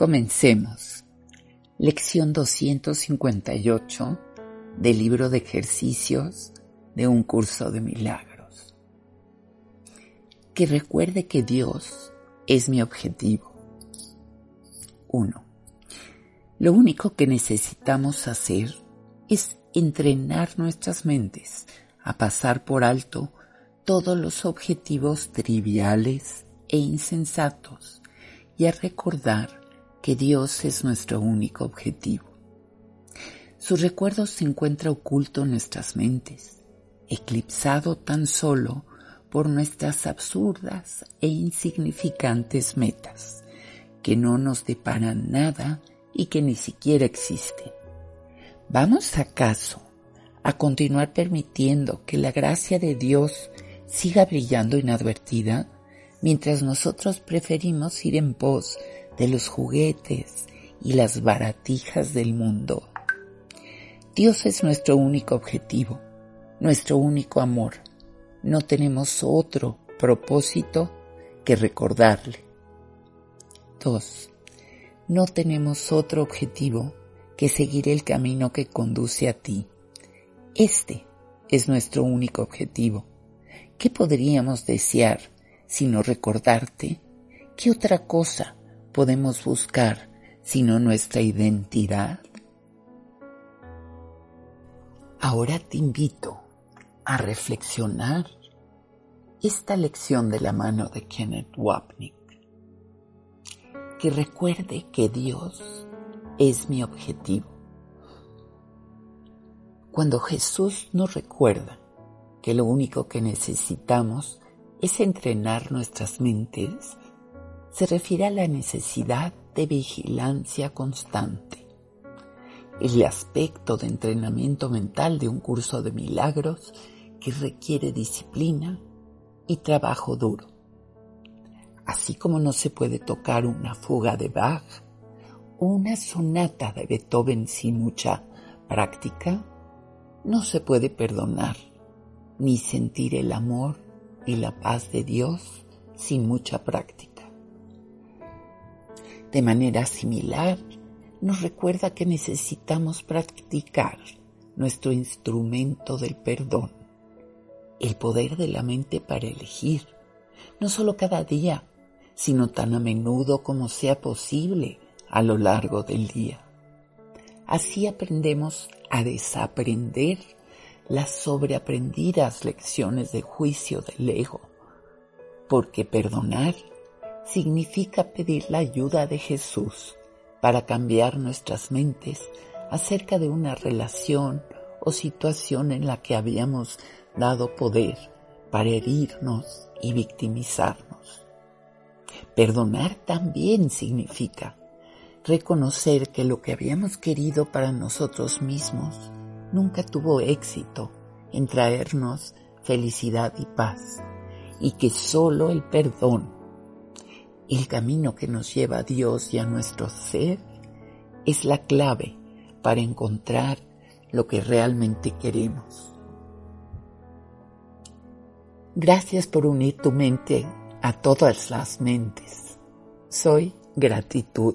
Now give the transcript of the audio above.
Comencemos. Lección 258 del libro de ejercicios de un curso de milagros. Que recuerde que Dios es mi objetivo. 1. Lo único que necesitamos hacer es entrenar nuestras mentes a pasar por alto todos los objetivos triviales e insensatos y a recordar que Dios es nuestro único objetivo. Su recuerdo se encuentra oculto en nuestras mentes, eclipsado tan solo por nuestras absurdas e insignificantes metas, que no nos deparan nada y que ni siquiera existen. ¿Vamos acaso a continuar permitiendo que la gracia de Dios siga brillando inadvertida mientras nosotros preferimos ir en pos de los juguetes y las baratijas del mundo. Dios es nuestro único objetivo, nuestro único amor. No tenemos otro propósito que recordarle. 2. No tenemos otro objetivo que seguir el camino que conduce a ti. Este es nuestro único objetivo. ¿Qué podríamos desear sino recordarte? ¿Qué otra cosa podemos buscar sino nuestra identidad? Ahora te invito a reflexionar esta lección de la mano de Kenneth Wapnick. Que recuerde que Dios es mi objetivo. Cuando Jesús nos recuerda que lo único que necesitamos es entrenar nuestras mentes se refiere a la necesidad de vigilancia constante. El aspecto de entrenamiento mental de un curso de milagros que requiere disciplina y trabajo duro. Así como no se puede tocar una fuga de Bach o una sonata de Beethoven sin mucha práctica, no se puede perdonar ni sentir el amor y la paz de Dios sin mucha práctica. De manera similar, nos recuerda que necesitamos practicar nuestro instrumento del perdón, el poder de la mente para elegir, no solo cada día, sino tan a menudo como sea posible a lo largo del día. Así aprendemos a desaprender las sobreaprendidas lecciones de juicio del ego, porque perdonar significa pedir la ayuda de Jesús para cambiar nuestras mentes acerca de una relación o situación en la que habíamos dado poder para herirnos y victimizarnos. Perdonar también significa reconocer que lo que habíamos querido para nosotros mismos nunca tuvo éxito en traernos felicidad y paz y que solo el perdón el camino que nos lleva a Dios y a nuestro ser es la clave para encontrar lo que realmente queremos. Gracias por unir tu mente a todas las mentes. Soy gratitud.